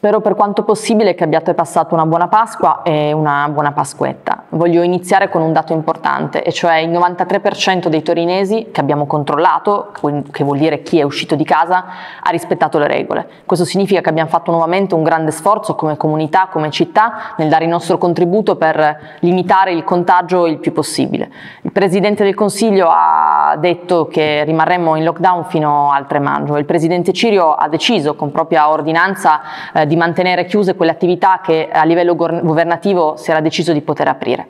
Spero per quanto possibile che abbiate passato una buona Pasqua e una buona Pasquetta. Voglio iniziare con un dato importante, e cioè il 93% dei torinesi che abbiamo controllato, che vuol dire chi è uscito di casa, ha rispettato le regole. Questo significa che abbiamo fatto nuovamente un grande sforzo come comunità, come città, nel dare il nostro contributo per limitare il contagio il più possibile. Il Presidente del Consiglio ha detto che rimarremmo in lockdown fino al 3 maggio. Il Presidente Cirio ha deciso con propria ordinanza eh, di mantenere chiuse quelle attività che a livello governativo si era deciso di poter aprire.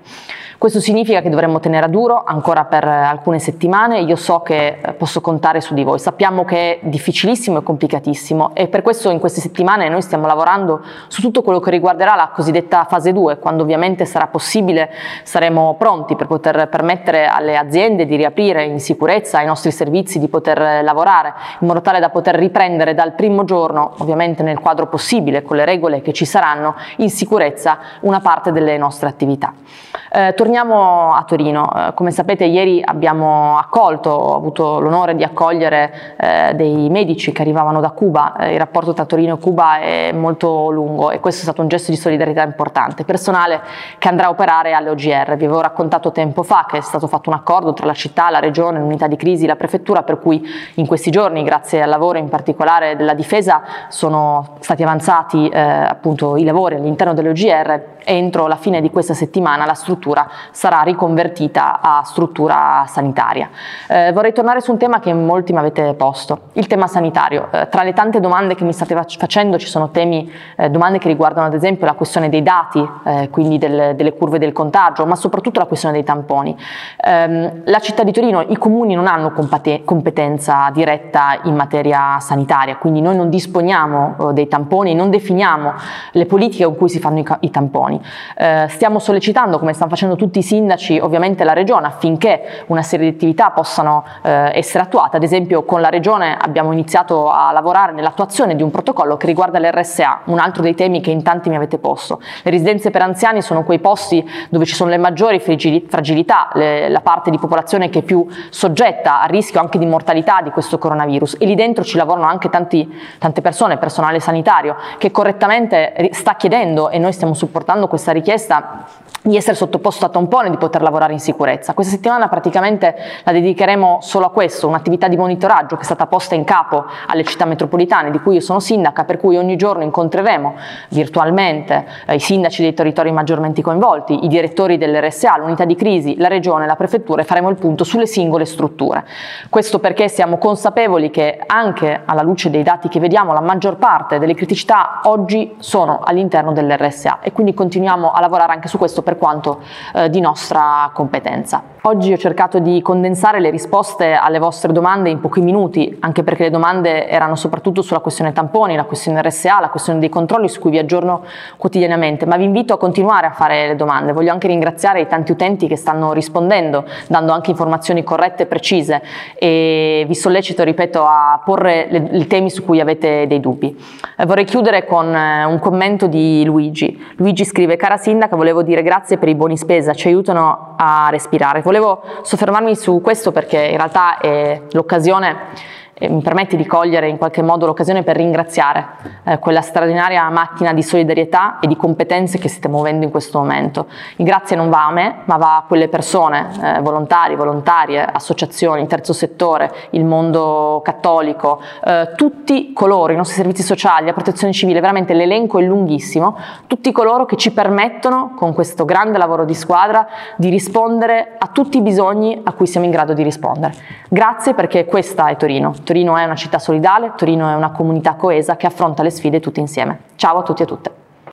Questo significa che dovremmo tenere a duro ancora per alcune settimane, io so che eh, posso contare su di voi, sappiamo che è difficilissimo e complicatissimo e per questo in queste settimane noi stiamo lavorando su tutto quello che riguarderà la cosiddetta fase 2, quando ovviamente sarà possibile saremo pronti per poter permettere alle aziende di riaprire in sicurezza, ai nostri servizi di poter lavorare, in modo tale da poter riprendere dal primo giorno, ovviamente nel quadro possibile, con le regole che ci saranno, in sicurezza una parte delle nostre attività. Eh, torniamo a Torino. Eh, come sapete ieri abbiamo accolto, ho avuto l'onore di accogliere eh, dei medici che arrivavano da Cuba. Eh, il rapporto tra Torino e Cuba è molto lungo e questo è stato un gesto di solidarietà importante. Personale che andrà a operare alle OGR. Vi avevo raccontato tempo fa che è stato fatto un accordo tra la città, la regione, l'unità di crisi, la prefettura, per cui in questi giorni, grazie al lavoro in particolare della difesa, sono stati avanzati eh, appunto i lavori all'interno delle OGR. Entro la fine di questa settimana la struttura sarà riconvertita a struttura sanitaria. Eh, vorrei tornare su un tema che molti mi avete posto, il tema sanitario. Eh, tra le tante domande che mi state facendo ci sono temi, eh, domande che riguardano ad esempio la questione dei dati, eh, quindi del, delle curve del contagio, ma soprattutto la questione dei tamponi. Ehm, la città di Torino, i comuni non hanno competenza diretta in materia sanitaria, quindi noi non disponiamo eh, dei tamponi, non definiamo le politiche con cui si fanno i, i tamponi. Eh, stiamo sollecitando, come stanno facendo tutti i sindaci, ovviamente la regione, affinché una serie di attività possano eh, essere attuate. Ad esempio con la regione abbiamo iniziato a lavorare nell'attuazione di un protocollo che riguarda l'RSA, un altro dei temi che in tanti mi avete posto. Le residenze per anziani sono quei posti dove ci sono le maggiori fragilità, le, la parte di popolazione che è più soggetta a rischio anche di mortalità di questo coronavirus e lì dentro ci lavorano anche tanti, tante persone, personale sanitario, che correttamente sta chiedendo e noi stiamo supportando questa richiesta di essere sottoposto a tampone, di poter lavorare in sicurezza. Questa settimana praticamente la dedicheremo solo a questo, un'attività di monitoraggio che è stata posta in capo alle città metropolitane di cui io sono sindaca, per cui ogni giorno incontreremo virtualmente eh, i sindaci dei territori maggiormente coinvolti, i direttori dell'RSA, l'unità di crisi, la regione, la prefettura e faremo il punto sulle singole strutture. Questo perché siamo consapevoli che anche alla luce dei dati che vediamo la maggior parte delle criticità oggi sono all'interno dell'RSA e quindi continuiamo a lavorare anche su questo per quanto eh, di nostra competenza. Oggi ho cercato di condensare le risposte alle vostre domande in pochi minuti, anche perché le domande erano soprattutto sulla questione tamponi, la questione RSA, la questione dei controlli su cui vi aggiorno quotidianamente, ma vi invito a continuare a fare le domande. Voglio anche ringraziare i tanti utenti che stanno rispondendo, dando anche informazioni corrette e precise e vi sollecito, ripeto, a porre i temi su cui avete dei dubbi. Eh, vorrei chiudere con eh, un commento di Luigi. Luigi scrive, cara sindaca, volevo dire grazie per i buoni spesa, ci aiutano a respirare. Volevo soffermarmi su questo perché in realtà è l'occasione mi permetti di cogliere in qualche modo l'occasione per ringraziare eh, quella straordinaria macchina di solidarietà e di competenze che state muovendo in questo momento. Il grazie non va a me, ma va a quelle persone, eh, volontari, volontarie, associazioni, terzo settore, il mondo cattolico, eh, tutti coloro, i nostri servizi sociali, la protezione civile, veramente l'elenco è lunghissimo, tutti coloro che ci permettono, con questo grande lavoro di squadra, di rispondere a tutti i bisogni a cui siamo in grado di rispondere. Grazie perché questa è Torino. Torino è una città solidale, Torino è una comunità coesa che affronta le sfide tutte insieme. Ciao a tutti e a tutte.